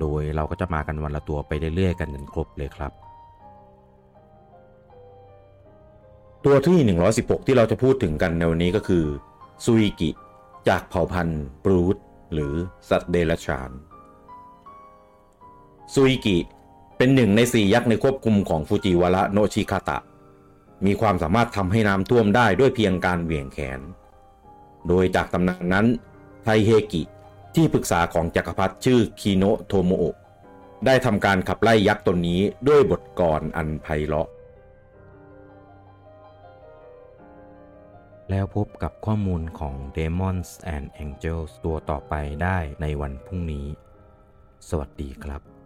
โดยเราก็จะมากันวันละตัวไปเรื่อยๆ กันจนครบเลยครับ ตัวที่ 116 ที่เราจะพูดถึงกันในวันนี้ก็คือซุยกิ จากเผ่าพันธุ์บรูตหรือสัตว์เดรัจฉานซุยกิเป็นหนึ่งในสี่ยักษ์ในควบคุมของฟูจิวาระโนชิคาตะ มีความสามารถทำให้น้ำท่วมได้ด้วยเพียงการเหวี่ยงแขน โดยจากตำนานนั้นไทเฮกิ ที่ปรึกษาของจักรพรรดิชื่อคีโนโทโมโอะได้ทำการขับไล่ยักษ์ตนนี้ด้วยบทกลอนอันไพเราะ แล้วพบกับข้อมูลของ Demons and Angels ตัวต่อไปได้ในวันพรุ่งนี้ สวัสดีครับ